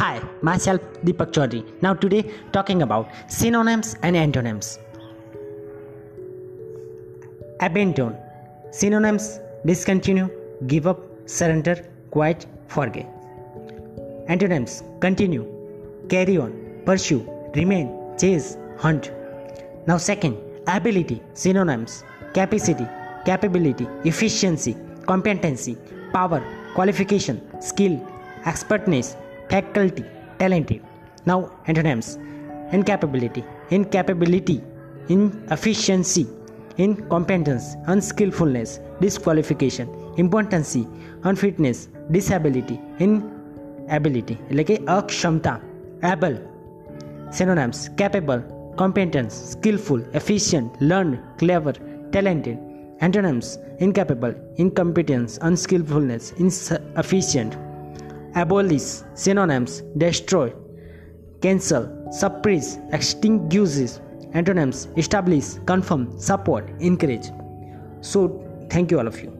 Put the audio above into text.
Hi, myself Deepak Chaudhary. Now today talking about synonyms and antonyms. Abandon. Synonyms discontinue, give up, surrender, quit, forget. Antonyms continue, carry on, pursue, remain, chase, hunt. Now second, ability. Synonyms capacity, capability, efficiency, competency, power, qualification, skill, expertness, faculty, talented. Now antonyms incapability, incapability, inefficiency, incompetence, unskillfulness, disqualification, impotency, unfitness, disability, inability એટલે કે અક્ષમતા able synonyms capable competence skillful efficient learned clever talented antonyms incapable incompetence unskillfulness insufficient abolish synonyms destroy cancel suppress extinguishes antonyms establish confirm support encourage. So thank you all of you